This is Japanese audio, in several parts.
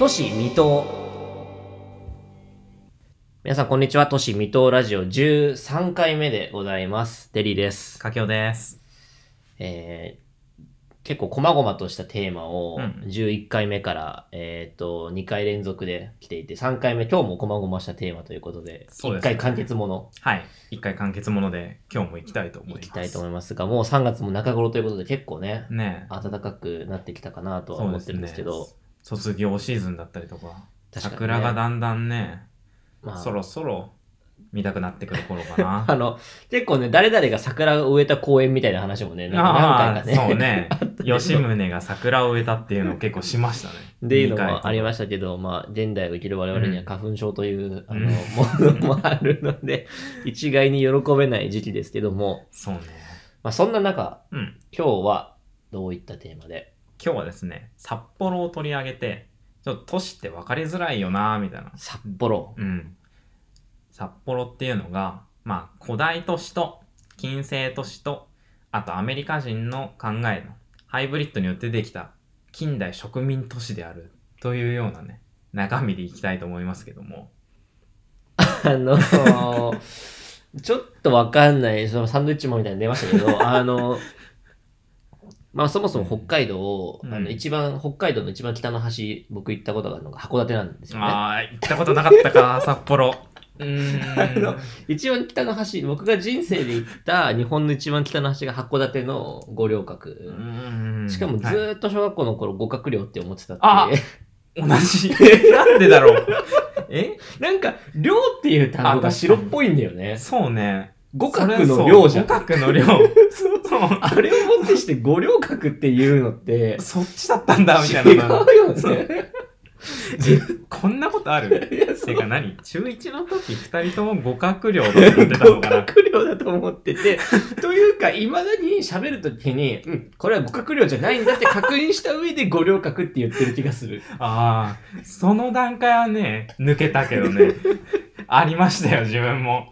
都市未踏皆さんこんにちは。都市未踏ラジオ13回目でございます。デリーです、かきおです。えー結構細々としたテーマをうん。11回目から、えー、と2回連続で来ていて3回目今日も細々したテーマということで1ですね。回完結もの。はい。一回完結もので、今日も行きたいと思います。いきたいと思いますがもう3月も中頃ということで結構ねねえ。暖かくなってきたかなとは思ってるんですけど卒業シーズンだったりとか、確かにね桜がだんだんね、まあそろそろ見たくなってくる頃かな。あの、結構ね、誰々が桜を植えた公園みたいな話もね、なんか何回かね。そうね。吉宗が桜を植えたっていうのを結構しましたね。っていうのもありまししたけど、まあ、現代を生きる我々にはうん花粉症という、あうんの、もの もあるので、一概に喜べない時期ですけども、そうね。まあ、そんな中、うん。今日はどういったテーマで今日はですね、札幌を取り上げて、ちょっと都市って分かりづらいよなみたいな。札幌。うん。札幌っていうのが、まあ、古代都市と近世都市と、あとアメリカ人の考えのハイブリッドによってできた近代植民都市であるというようなね、中身でいきたいと思いますけども。あの、ちょっとわかんない、そのサンドイッチマンみたいに出ましたけど、あの、まあそもそも北海道を、うんあの一番、北海道の一番北の端、僕行ったことがあるのが函館なんですよね。ああ、行ったことなかったか、札幌。うーん。あの一番北の端、僕が人生で行った日本の一番北の端が函館の五稜郭。しかもずっと小学校の頃五角稜って思ってたって。同じ。なんでだろう。え？なんか、稜っていう単語が白っぽいんだよね。そうね。五角の稜じゃん。五角の稜。そう。あれをもってして五稜郭っていうのって、そっちだったんだ、みた違いな。うよそうね。こんなことある？てか何？中1の時二人とも互角量だと思ってたの五かな？角稜だと思ってて、というか、いまだに喋るときに、うん、これは五角稜じゃないんだって確認した上で五稜郭って言ってる気がする。ああ、その段階はね、抜けたけどね。ありましたよ、自分も。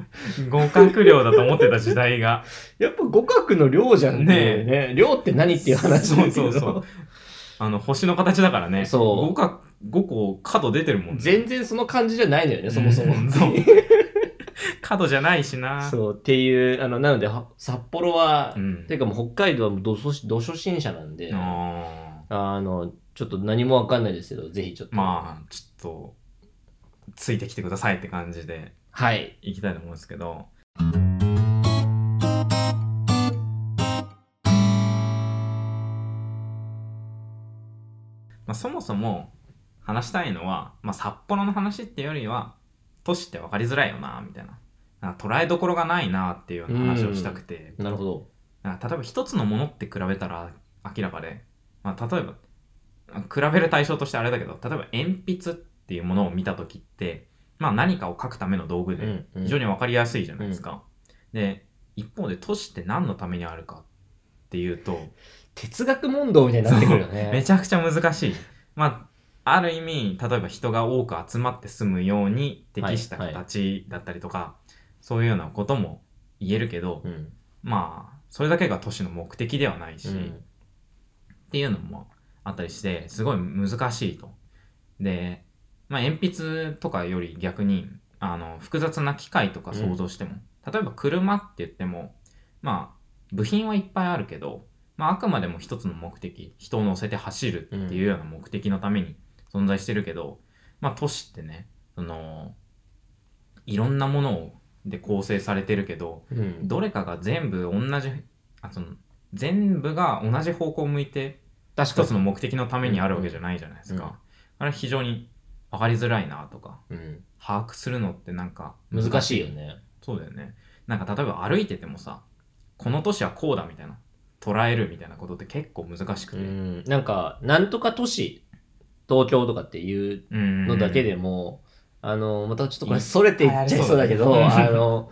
互角量だと思ってた時代が。やっぱ五角の量じゃんね。ね量って何っていう話だけど。そうそうそうあの、星の形だからね。そう五角、5個角出てるもんね。全然その感じじゃないのよね、そもそも。う んそう角じゃないしな。そう、っていう、あの、なので、は札幌は、うんていうかもう北海道はもうど初ど初心者なんで、ああの、ちょっと何もわかんないですけど、ぜひちょっーと。まあ、ちょっと、ついてきてくださいって感じではい。いきたいと思うんですけど。まあ、そもそも話したいのは、まあ、札幌の話っていうよりは都市って分かりづらいよなみたいなな捉えどころがないなっていうような話をしたくて、なるほど。例えば一つのものって比べたら明らかで、まあ、例えば比べる対象としてあれだけど例えば鉛筆っていうものを見た時って、まあ、何かを書くための道具でうんうん非常に分かりやすいじゃないですか。で一方で都市って何のためにあるかっていうと哲学問答みたいになってくるよね。めちゃくちゃ難しい。まあ、ある意味、例えば人が多く集まって住むように適したはいはい形だったりとか、そういうようなことも言えるけど、うん。まあ、それだけが都市の目的ではないし、うんっていうのもあったりして、すごい難しいと。で、まあ、鉛筆とかより逆に、あの、複雑な機械とか想像しても、例えば車って言っても、まあ、部品はいっぱいあるけど、まあ、あくまでも一つの目的、人を乗せて走るっていうような目的のために存在してるけど、まあ、都市ってね、その、いろんなものをで構成されてるけど、うん。どれかが全部同じ、あその全部が同じ方向を向いて一つの目的のためにあるわけじゃないじゃないですか。うんあれ非常に分かりづらいなとか、うん。把握するのってなんか難しいよ。ね。そうだよね。なんか例えば歩いててもさ、この都市はこうだみたいな、捉えるみたいなことって結構難しくて。うん。なんか、なんとか都市、東京とかっていううんのだけでも、あの、またちょっとこれ、それていっちゃいそうだけど、あの、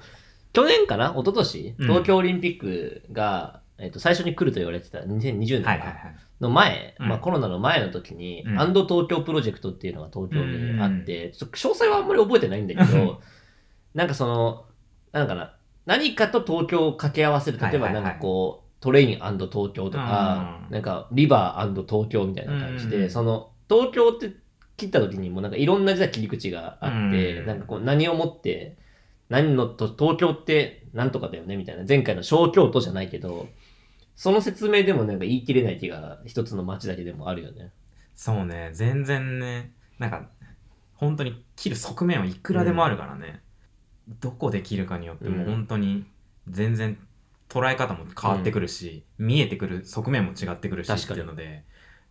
去年かな？一昨年？うん。東京オリンピックが、えっと、最初に来ると言われてた2020年か。の前、うん。まあコロナの前の時に、うん。アンド東京プロジェクトっていうのが東京にあって、ちょっと詳細はあんまり覚えてないんだけど、なんかその、なんかな、何かと東京を掛け合わせる、例えばなんかこう、トレイン東京とか、うん。なんかリバー東京みたいな感じで、うん。その東京って切った時にもなんかいろんな実は切り口があって、うん。なんかこう何をもって、何のと、東京ってなんとかだよねみたいな、前回の小京都じゃないけど、その説明でもなんか言い切れない気が一つの街だけでもあるよね。そうね、全然ね、なんか、本当に切る側面はいくらでもあるからね、どこで切るかによってもうん。本当に全然捉え方も変わってくるし、見えてくる側面も違ってくるしっていうので、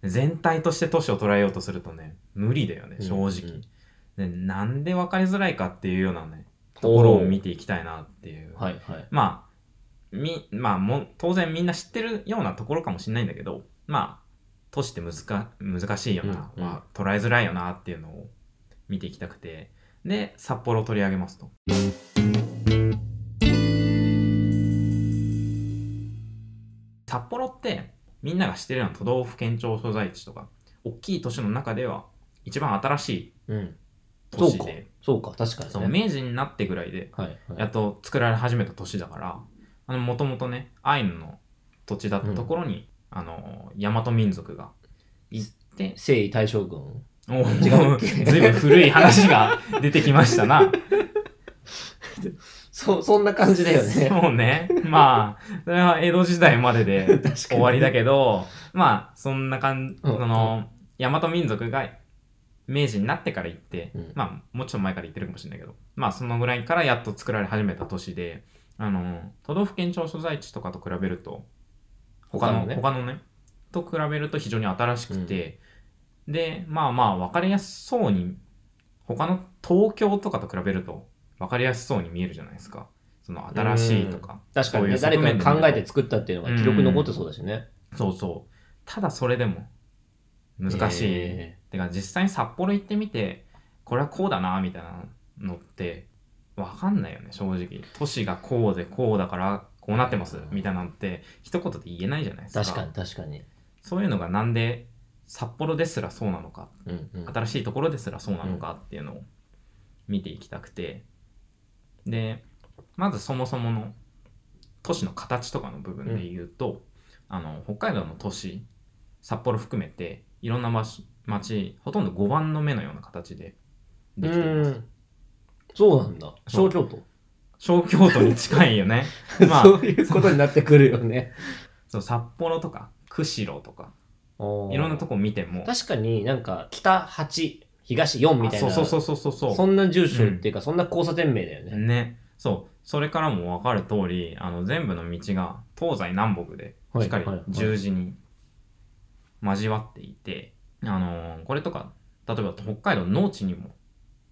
全体として都市を捉えようとするとね、無理だよね、正直。うんでなんで分かりづらいかっていうようなね、ところを見ていきたいなっていう。はいはい。まあ、み、まあもう、当然みんな知ってるようなところかもしれないんだけど、まあ、都市って難か難しいよな、うんうんまあ、捉えづらいよなっていうのを見ていきたくて、で、札幌を取り上げますと。札幌って、みんなが知ってるような都道府県庁所在地とか、大きい都市の中では、一番新しいうん。そう市で、。そうか、確かに、ね。そう、明治になってぐらいで、はい、はい。やっと作られ始めた都市だから、あの、もともとね、アイヌの土地だったところに、あの、大和民族が行って、征夷大将軍？お違うっーけ？ずいぶん古い話が出てきましたな。そ、そんな感じだよね。そうね。まあ、それは江戸時代までで 終わりだけど、まあ、そんな感じ、うん。その、大和民族が明治になってから行って、うん。まあ、もうちょっと前から行ってるかもしれないけど、まあ、そのぐらいからやっと作られ始めた都市で、あの、都道府県庁所在地とかと比べると、他の、他のね、と比べると非常に新しくて、で、まあまあ、わかりやすそうに、他の東京とかと比べると、わかりやすそうに見えるじゃないですか。その新しいとか。確かにね、そういう誰かが考えて作ったっていうのが記録残ってそうだしね。そうそう。ただそれでも、難しい。えてか、実際に札幌行ってみて、これはこうだな、みたいなのって、わかんないよね、正直。都市がこうでこうだから、こうなってます、みたいなのって、一言で言えないじゃないですか。確かに確かに。そういうのがなんで、札幌ですらそうなのか、うんうん。新しいところですらそうなのかっていうのを見ていきたくて。で、まずそもそもの都市の形とかの部分で言うと、あの、北海道の都市、札幌含めて、いろんな町、町ほとんど5番の目のような形でできています。うんそうなんだ。小京都。小京都に近いよね。まあそういうことになってくるよね。そう札幌とか、釧路とか、いいろんなとこ見ても、確かになんか北8、東4みたいな。あそうそうそうそうそう。そんな住所っていうか、そんな交差点名だよね。ね。そう。それからも分かる通り、あの、全部の道が東西南北で、はいしっかり十字に交わっていて、あのーこれとか、例えば北海道の農地にも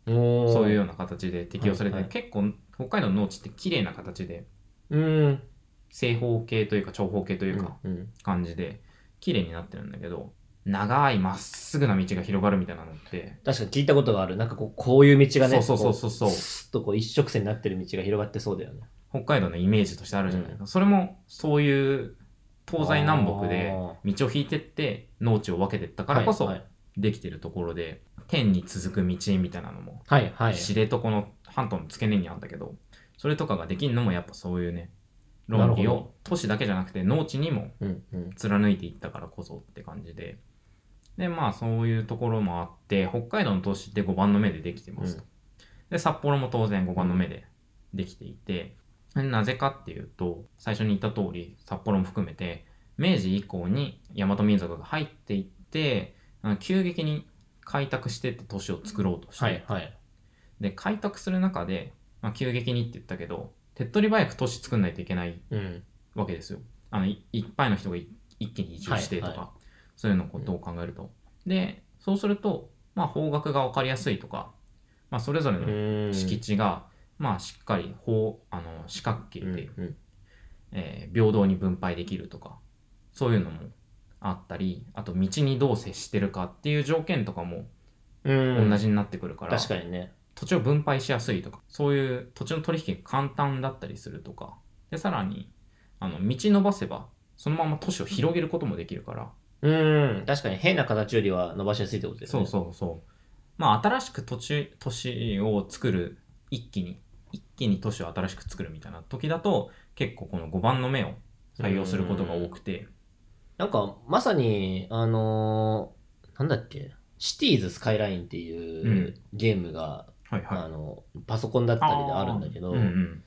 そういうような形で適用されて、はいはい結構北海道の農地って綺麗な形で、うん。正方形というか長方形というかうん感じで、綺麗になってるんだけど、長いまっすぐな道が広がるみたいなのって、確かに聞いたことがある。なんかこう、こういう道がね、そうそうそうそうこスッとこう一直線になってる道が広がってそうだよね。北海道のイメージとしてあるじゃないですか。それもそういう東西南北で道を引いてって農地を分けてったからこそできてるところで、天に続く道みたいなのも、はいはい。知床の半島の付け根にあったけど、それとかができるのもやっぱそういうね、論理を都市だけじゃなくて農地にもうんうん。貫いていったからこそって感じで。で、まあそういうところもあって、北海道の都市って5番の目でできてますと。で、札幌も当然5番の目でできていて、なぜかっていうと、最初に言った通り、札幌も含めて、明治以降に大和民族が入っていって、急激に開拓してって都市を作ろうとして、はいはい。で、開拓する中で、まあ、急激にって言ったけど、手っ取り早く都市作んないといけないうん。わけですよ。あの、いいっぱいの人がい一気に移住してとか、はいはそういうのことを考えると。で、そうすると、まあ方角が分かりやすいとか、まあそれぞれのうん敷地が、まあしっかり方あの四角形うんで、うんえー平等に分配できるとか、そういうのもあったり、あと道にどう接してるかっていう条件とかもうん。同じになってくるから、確かにね。土地を分配しやすいとか、そういう土地の取引が簡単だったりするとか、で、さらに、あの、道伸ばせば、そのまま都市を広げることもできるから、うん。確かに変な形よりは伸ばしやすいってことですね。そうそうそう。まあ、新しく土地、都市を作る、一気に、一気に都市を新しく作るみたいな時だと、結構この5番の目を採用することが多くて、なんか、まさに、あのーなんだっけ、シティーズスカイラインっていうゲームが、はいはい。あの、パソコンだったりであるんだけど、うんうん。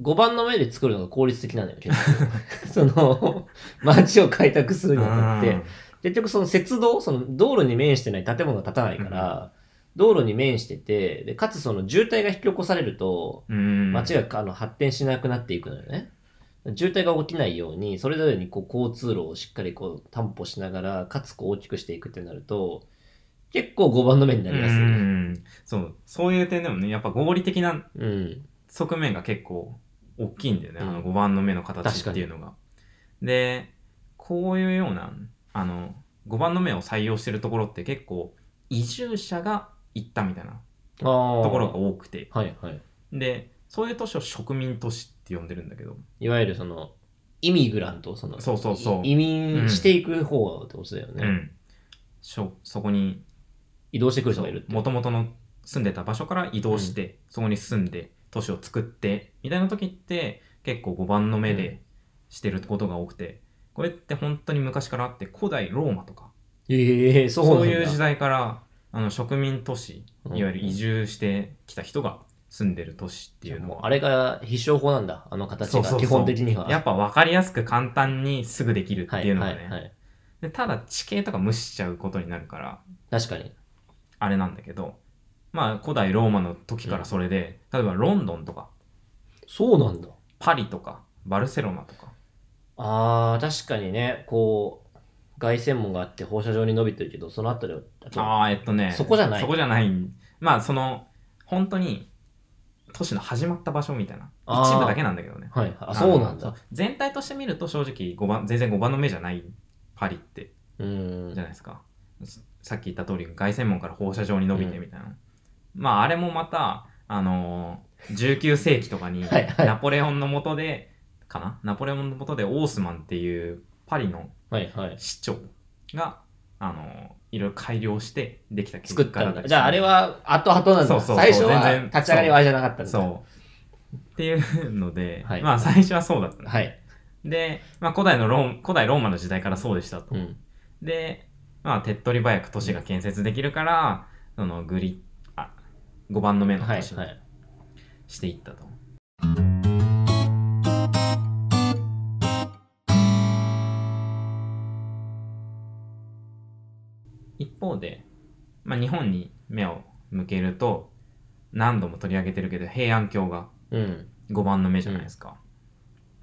5番の目で作るのが効率的なのよ、結構。その、街を開拓するにあたって、結局その鉄道、その道路に面してない建物が建たないから、道路に面してて、で、かつその渋滞が引き起こされると、うん。街があの発展しなくなっていくのよね。渋滞が起きないように、それぞれにこう交通路をしっかりこう担保しながら、かつこう大きくしていくってなると、結構5番の目になりやすい。うんうんそう、そういう点でもね、やっぱ合理的なうん。側面が結構大きいんだよね、うんあの5番の目の形っていうのが。で、こういうような、あの、5番の目を採用してるところって結構移住者が行ったみたいな。ところが多くて、はいはい。で、そういう都市を植民都市って呼んでるんだけど、いわゆるその、イミグラント、その、そうそうそうい移民していく方ってことだよね。うん。しょそこに移動してくる人がいるって。もともとの住んでた場所から移動して、そこに住んで都市を作ってみたいな時って結構5番の目うんでしてることが多くて、これって本当に昔からあって古代ローマとかええそう。そういう時代からあの植民都市うんいわゆる移住してきた人が住んでる都市っていうのはあれが必勝法なんだ、あの形が。基本的には。やっぱ分かりやすく簡単にすぐできるっていうのがね、はいはいはい。でただ地形とか無視しちゃうことになるから確かに。あれなんだけどまあ古代ローマの時からそれで、例えばロンドンとかそうなんだ。パリとかバルセロナとかああ、確かにね、こう、外線門があって放射状に伸びてるけど、その後で、あとああえっとねそこじゃないそこじゃないまあその本当に都市の始まった場所みたいなあー一部だけなんだけどねはい。あ、そうなんだ。全体として見ると正直5番全然5番の目じゃないパリってうーんじゃ。ないですか。さっき言った通り、凱旋門から放射状に伸びてみたいな。まあ、あれもまた、あのー19世紀とかにはいはいナポレオンの下で、かな？ナポレオンの下でオースマンっていうパリのはいはい。市長が、あのーいろいろ改良してできた結作ったんだ。じゃああれは後々なんだ。そうそうそう最初は全然立ち上がりはあれじゃなかったんだ。そう。っていうので、はいまあ最初はそうだったの、はい。で、まあ古代のロー古代ローマの時代からそうでしたと。うん。で、まあ、手っ取り早く都市が建設できるから、そのグリあ5番の目の都市に。していったと。一方で、まあ、日本に目を向けると何度も取り上げてるけど平安京がうん。5番の目じゃないですか。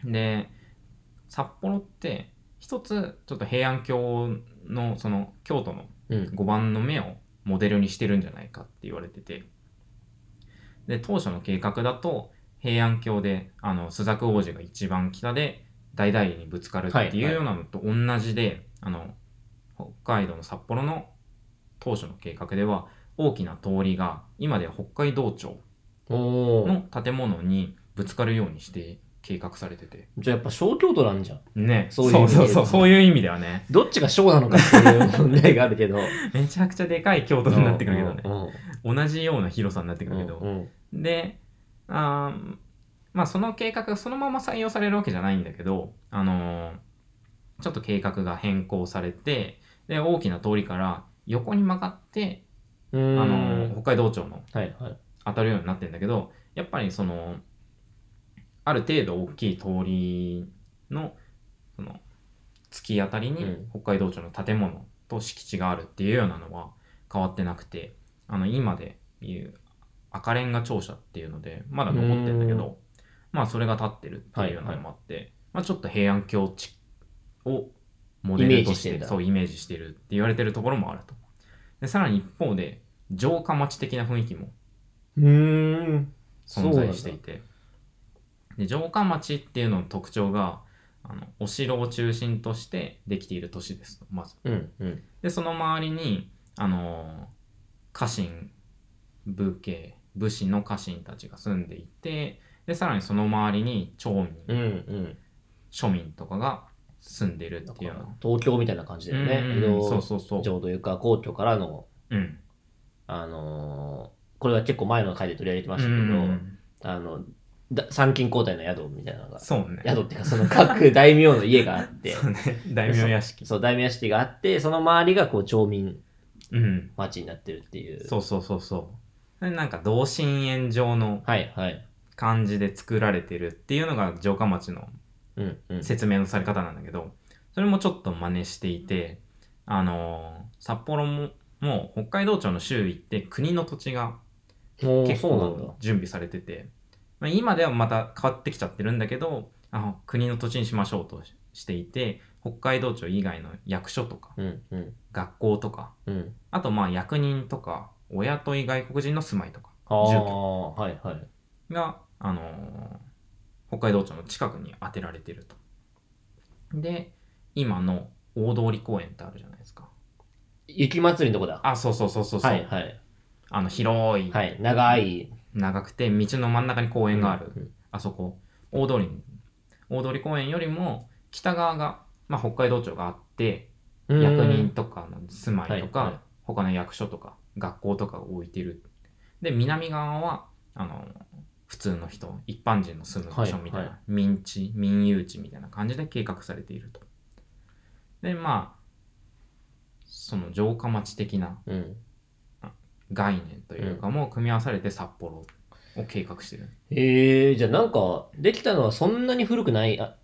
で札幌って一つちょっと平安京のその京都のうん。5番の目をモデルにしてるんじゃないかって言われててで当初の計画だと平安京であの朱雀王子が一番北で大々にぶつかるってはいはいいうようなのと同じで、あの北海道の札幌の当初の計画では大きな通りが今では北海道庁。の建物にぶつかるようにして計画されててじゃあやっぱ小京都なんじゃん。ねそういう意味でそうそうそうそういう意味ではねどっちが小なのかっていう問題があるけど。めちゃくちゃでかい京都になってくるけどねうん。同じような広さになってくるけど、うんうんで、あーまあその計画がそのまま採用されるわけじゃないんだけど、あのーちょっと計画が変更されて、で、大きな通りから横に曲がって、うーん。あのー北海道庁のはいはい。当たるようになってるんだけど、やっぱりその、ある程度大きい通りの、その、突き当たりにうん北海道庁の建物と敷地があるっていうようなのは変わってなくて、あの、今でいう赤レンガ庁舎っていうので、まだ残ってるんだけうど、まあそれが建ってるっていうようなのもあって、まあちょっと平安京地をモデルとしてそうイメージしてるって言われてるところもあると。で、さらに一方で、城下町的な雰囲気も。存在していてで城下町っていうのの特徴があのお城を中心としてできている都市ですとまずうんうん。でその周りにあの家臣武家武士の家臣たちが住んでいてでさらにその周りに町民、うんうん。庶民とかが住んでるっていうような東京みたいな感じだよね。うん江戸そうそうそう城というか皇居からの、うんあのーこれは結構前の回で取り上げてましたけど、うんあの、だ参勤交代の宿みたいなのが、そうね宿っていうかその各大名の家があって、そうね大名屋敷そう、大名屋敷があって、その周りがこう町民うん。街になってるっていう。そうそうそうそう。でなんか同心円状のはいはい。感じで作られてるっていうのが城下町のうんうん。説明のされ方なんだけど、それもちょっと真似していて、あのー札幌も、もう北海道庁の周囲って国の土地が結構。準備されてて、まあ、今ではまた変わってきちゃってるんだけど、あ国の土地にしましょうとしていて、北海道庁以外の役所とかうんうん学校とか、うん。あとまあ役人とか親とい外国人の住まいとか住居はいはい。が、あのー北海道庁の近くに当てられてると。で、今の大通公園ってあるじゃないですか。雪祭りのとこだ。あ、そうそうそうそうそう、はいはい。あの広い、はい。長い。長くて道の真ん中に公園がある、うんあそこ、大通り。に、大通公園よりも北側が、まあ、北海道庁があって、うん役人とかの住まいとか、はいはい。他の役所とか学校とかを置いてる。で、南側は、あの、普通の人、一般人の住む場所みたいな、はいは民地、民有地みたいな感じで計画されていると。で、まあ、その城下町的なうん。概念というかも組み合わされて札幌を計画してる。えー、じゃあなんか、できたのはそんなに古くない、あ、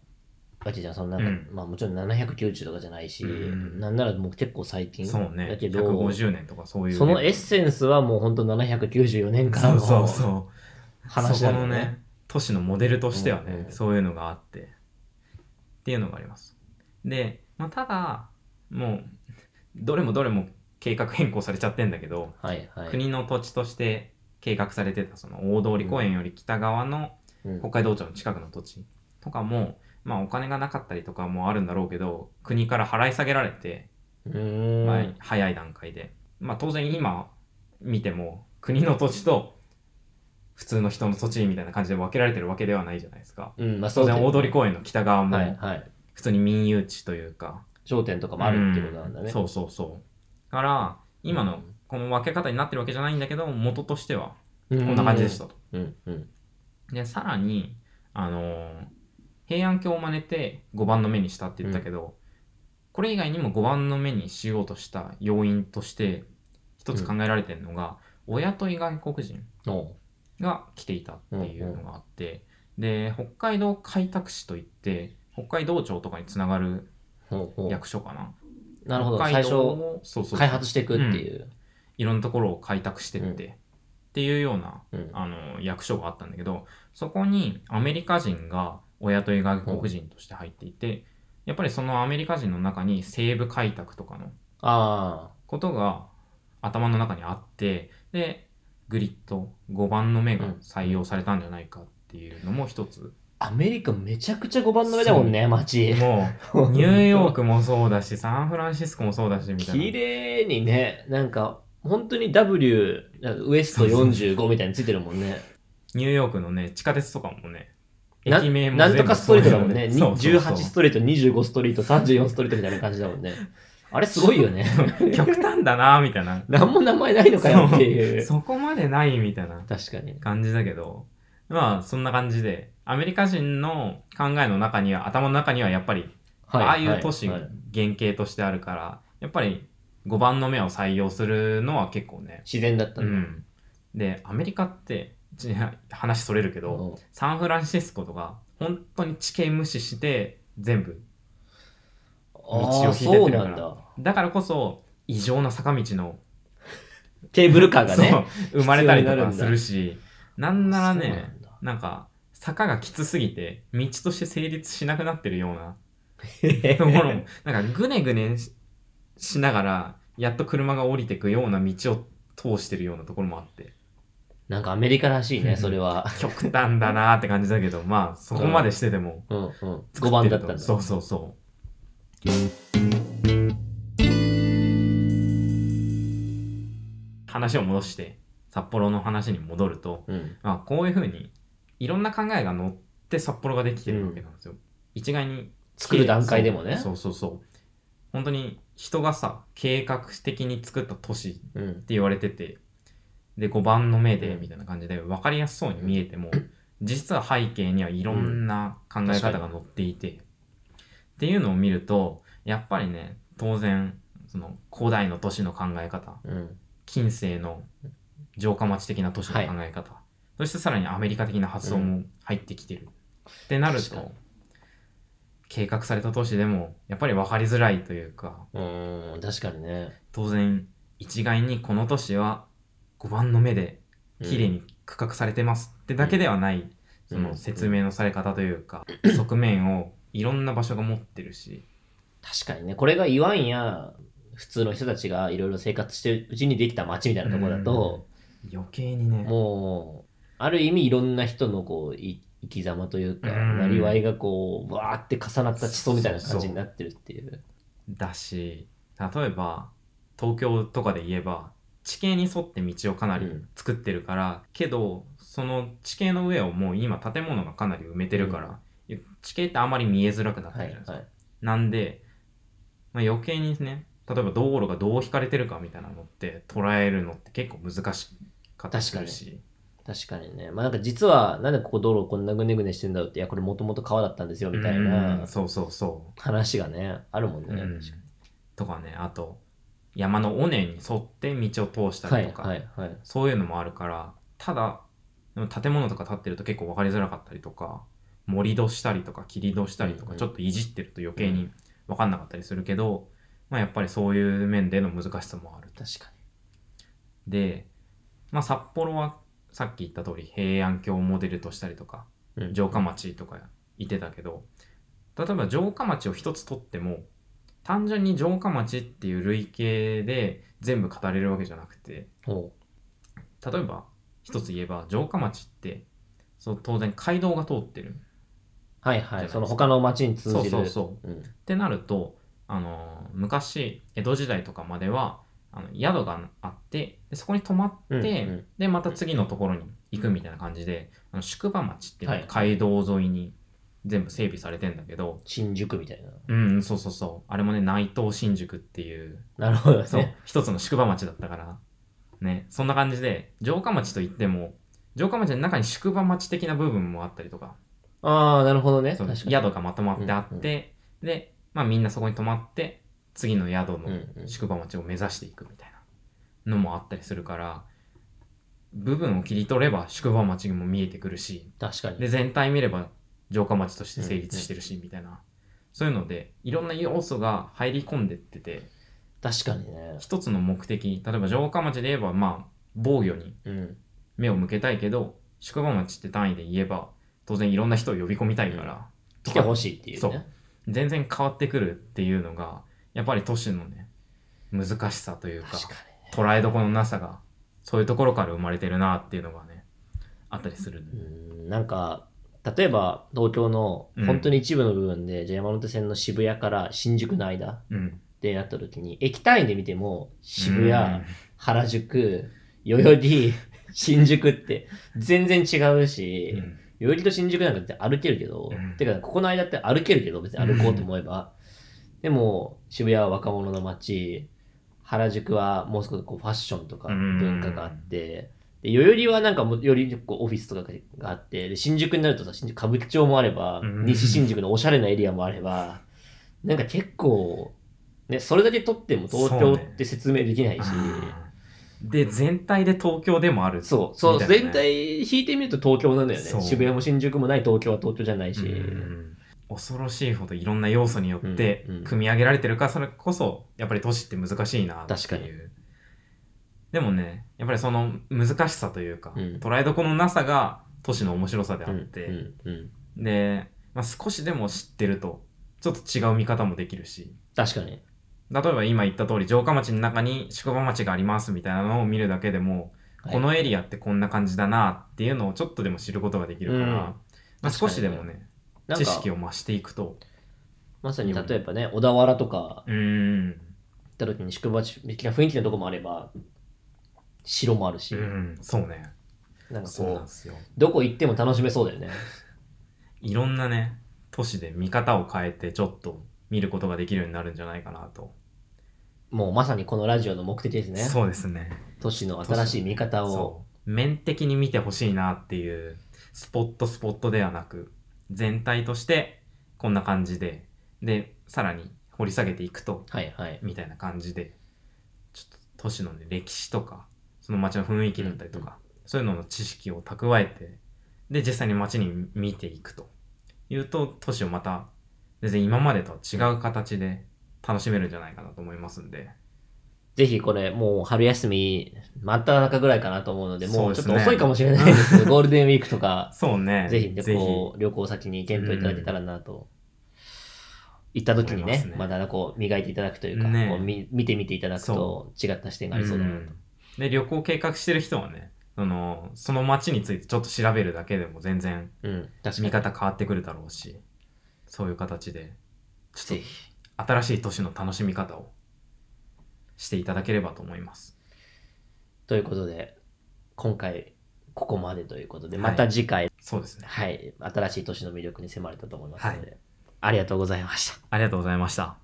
わけじゃん。そのなんか、うんまあもちろん790とかじゃないし、うんなんならもう結構最近。そうね。だけど、150年とかそういう。そのエッセンスはもう本当794年間のそうそうそう。話だよねそこのね、都市のモデルとしてはね、うんうんそういうのがあって、っていうのがあります。で、まあ、ただ、もう、どれもどれも計画変更されちゃってんだけど、はいはい。国の土地として計画されてたその大通公園より北側のうん北海道庁の近くの土地とかも、まあお金がなかったりとかもあるんだろうけど、国から払い下げられて。まあ、早い段階で。まあ当然今見ても国の土地と普通の人の土地みたいな感じで分けられてるわけではないじゃないですか。うん、まあ当然大通公園の北側もはいはい。普通に民有地というか、商店とかもあるってことなんだね。うんそうそうそう。だから今のこの分け方になってるわけじゃないんだけど、元としてはここんな感じでしたと。うん。うん。で、さらに、あのー平安京を真似て5番の目にしたって言ったけど、これ以外にも5番の目にしようとした要因として、一つ考えられてるのが、親と外国人が来ていたっていうのがあって、で、北海道開拓使といって、北海道庁とかにつながる役所かな。なるほど。北最初、開発していくっていう。いろんなところを開拓してって、うんっていうようなうん。あの役所があったんだけどそこにアメリカ人が親と外国人として入っていてやっぱりそのアメリカ人の中に西部開拓とかのあことが頭の中にあってでグリッド5番の目が採用されたんじゃないかっていうのも一つ、あ。アメリカめちゃくちゃ5番の目だもんね、街。もうニューヨークもそうだしサンフランシスコもそうだしみたいな綺麗にね、なんか、本当に W、ウエスト45みたいについてるもんね。ニューヨークのね地下鉄とかもねな駅名もなんとかストリートだもんね。にそうそうそう18ストリート、25ストリート、34ストリートみたいな感じだもんね。あれすごいよね。極端だなみたいな なんも名前ないのかよっていう。そこまでないみたいな確かに。感じだけど、まあそんな感じで、アメリカ人の考えの中には、頭の中にはやっぱり、はああいう都市が原型としてあるから、やっぱり5番の目を採用するのは結構ね。自然だっただ。うんん。で、アメリカって、ち話それるけど、うんサンフランシスコとか、本当に地形無視して全部。あ道を引いててるからだ。だからこそ、異常な坂道のテーブルカーがね。生まれたりとかするし、なんならねなんだ、なんか、坂がきつすぎて、道として成立しなくなってるようなへ ところも、なんかぐねぐねししながら、やっと車が降りてくような道を通してるようなところもあって、なんかアメリカらしいね、それは。極端だなーって感じだけど、まあ、そこまでしてでも、うんうん。5番だったんだ。そうそうそう。話を戻して、札幌の話に戻ると、うん。あこういうふうにいろんな考えが乗って札幌ができてるわけなんですよ。一概に作る段階でもね。そうそうそう本当に人がさ計画的に作った都市ってうん。言われててで5番の目でうんみたいな感じで分かりやすそうに見えても実は背景にはいろんな考え方が載っていてっていうのを見るとやっぱりね当然その古代の都市の考え方うん。近世の城下町的な都市の考え方、そしてさらにアメリカ的な発想も入ってきてる、ってなる確かに。と計画された都市でもやっぱり分かりづらいというかうーん、確かにね。当然一概にこの都市は5番の目で綺麗に区画されてますってだけではない、そうん。の説明のされ方というか、側面をいろんな場所が持ってるし。確かにね。これが言わんや、普通の人たちがいろいろ生活してるうちにできた街みたいなところだと、余計にね。もう、ある意味いろんな人のこう、い生き様というか、うん。なりわいがこう、わーって重なった地層みたいな感じになってるっていう。だし例えば東京とかで言えば地形に沿って道をかなりうん作ってるから、けどその地形の上をもう今建物がかなり埋めてるから、地形ってあまり見えづらくなってはいるじゃないですか、はい。なんで、まあ、余計にね例えば道路がどう引かれてるかみたいなのって捉えるのって結構難しかったりするし確かにね。まあなんか実は、なんでここ道路こんなぐねぐねしてんだろうって、いや、これもともと川だったんですよみたいうんなそうそうそ話がね、あるもんね。とかねあと山の尾根に沿って道を通したはいりとか、はいはい。そういうのもあるからただでも建物とか建ってると結構分かりづらかったりとか盛り土したりとか切り土したりとうんうんかちょっといじってると余計に分かんなかったりするけど、まあ、やっぱりそういう面での難しさもある確かで、まあ、札幌はさっき言った通り平安京をモデルとしたりとかに。うん城下町とか言ってたけど例えば城下町を一つ取っても単純に城下町っていう類型で全部語れるわけじゃなくてほ例えば一つ言えば城下町ってそう当然街道が通ってるうはいはい。その他の町に通じる。そうそうそううん。ってなるとあの昔江戸時代とかまではあの宿があってでそこに泊まって、うんうんでまた次のところに行くみたいな感じであの宿場町っていうのがはい街道沿いに全部整備されてんだけど、新宿みたいな。うんそうそうそうあれもね内藤新宿っていうなるほどそうね。一つの宿場町だったからねそんな感じで城下町といっても城下町の中に宿場町的な部分もあったりとかああ、なるほどね。そう確かに。宿がまとまってあって、で、まあ、みんなそこに泊まって次の宿の宿場町を目指していくみたいなのもあったりするから部分を切り取れば宿場町も見えてくるし確かに。で全体見れば城下町として成立してるし、みたいなそういうのでいろんな要素が入り込んでってて確かにね。一つの目的例えば城下町で言えばまあ防御にうん。目を向けたいけど宿場町って単位で言えば当然いろんな人を呼び込みたいから、来てほしいっていうそうね。全然変わってくるっていうのがやっぱり都市のね難しさというか確か捉えどころのなさがそういうところから生まれてるなっていうのがねあったりする、ん。なんか、例えば東京のうん。本当に一部の部分で、じゃあ山手線の渋谷から新宿の間うん、ってなった時に、駅単位で見ても渋うん。谷、原宿、代々木、新宿って全然違うし、うん。代々木と新宿なんかって歩けるけど、うん。てか、ここの間って歩けるけど、別に歩こうと思えば。でも、渋谷は若者の街、原宿はもう少しこうファッションとかうん。文化があって、で代々木はなんかもうよりこうオフィスとかがあって、で新宿になるとさ、新宿歌舞伎町もあれば、うん。西新宿のおしゃれなエリアもあれば、なんか結構、ね、それだけ取っても東京って説明できないし、で全体で東京でもある。そう、そう、全体引いてみると東京なんだよね。渋谷も新宿もない東京は東京じゃないし。うん恐ろしいほどいろんな要素によってうんうん。組み上げられてるからそれこそやっぱり都市って難しいなっていう。確かに。でもねやっぱりその難しさというか、うん。捉えどころのなさが都市の面白さであうんって、うんうん。で、まあ、少しでも知ってるとちょっと違う見方もできるし。確かに。例えば今言った通り城下町の中に宿場町がありますみたいなのを見るだけでも、はい。このエリアってこんな感じだなっていうのをちょっとでも知ることができるから、うん。まあ、少しでもね知識を増していくと。まさに例えばね、小田原とか行った時に宿場的な雰囲気のとこもあれば、城もあるし、うん。そうね。なんかこう、そうなんですよ。どこ行っても楽しめそうだよね。いろんなね都市で見方を変えてちょっと見ることができるようになるんじゃないかなと、もうまさにこのラジオの目的ですね。そうですね。都市の新しい見方を。面的に見てほしいなっていうスポットスポットではなく全体としてこんな感じででさらに掘り下げていくとはいはい。みたいな感じでちょっと都市の、ね、歴史とかその街の雰囲気だったりとか、そういうのの知識を蓄えてで実際に街に見ていくと。いうと都市をまた全然今までとは違う形で楽しめるんじゃないかなと思いますんでぜひこれ、もう春休み、真っ只中ぐらいかなと思うので、もそうちょっと遅いかもしれないですけど、ゴールデンウィークとか、そうねぜひね、こう、旅行先に検討いただけたらなと。行った時にねねまだこう磨いていただくというか、ねこうみ見てみていただくと違った視点がありそうだなと。んで旅行計画してる人はねそのその街についてちょっと調べるだけでも全然。見方変わってくるだろうしそういう形でちょっ。と新しい年の楽しみ方をしていただければと思います。ということで、今回、ここまでということで、はい。また次回、そうですね。はい、新しい年の魅力に迫れたと思いますので、ありがとうございました。ありがとうございました。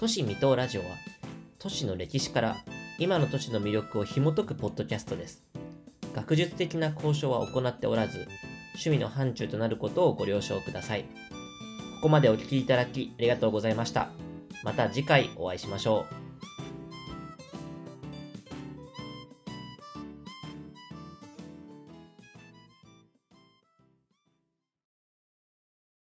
都市未踏ラジオは都市の歴史から今の都市の魅力を紐解くポッドキャストです。学術的な交渉は行っておらず趣味の範疇となることをご了承ください。ここまでお聞きいただきありがとうございました。また次回お会いしましょう。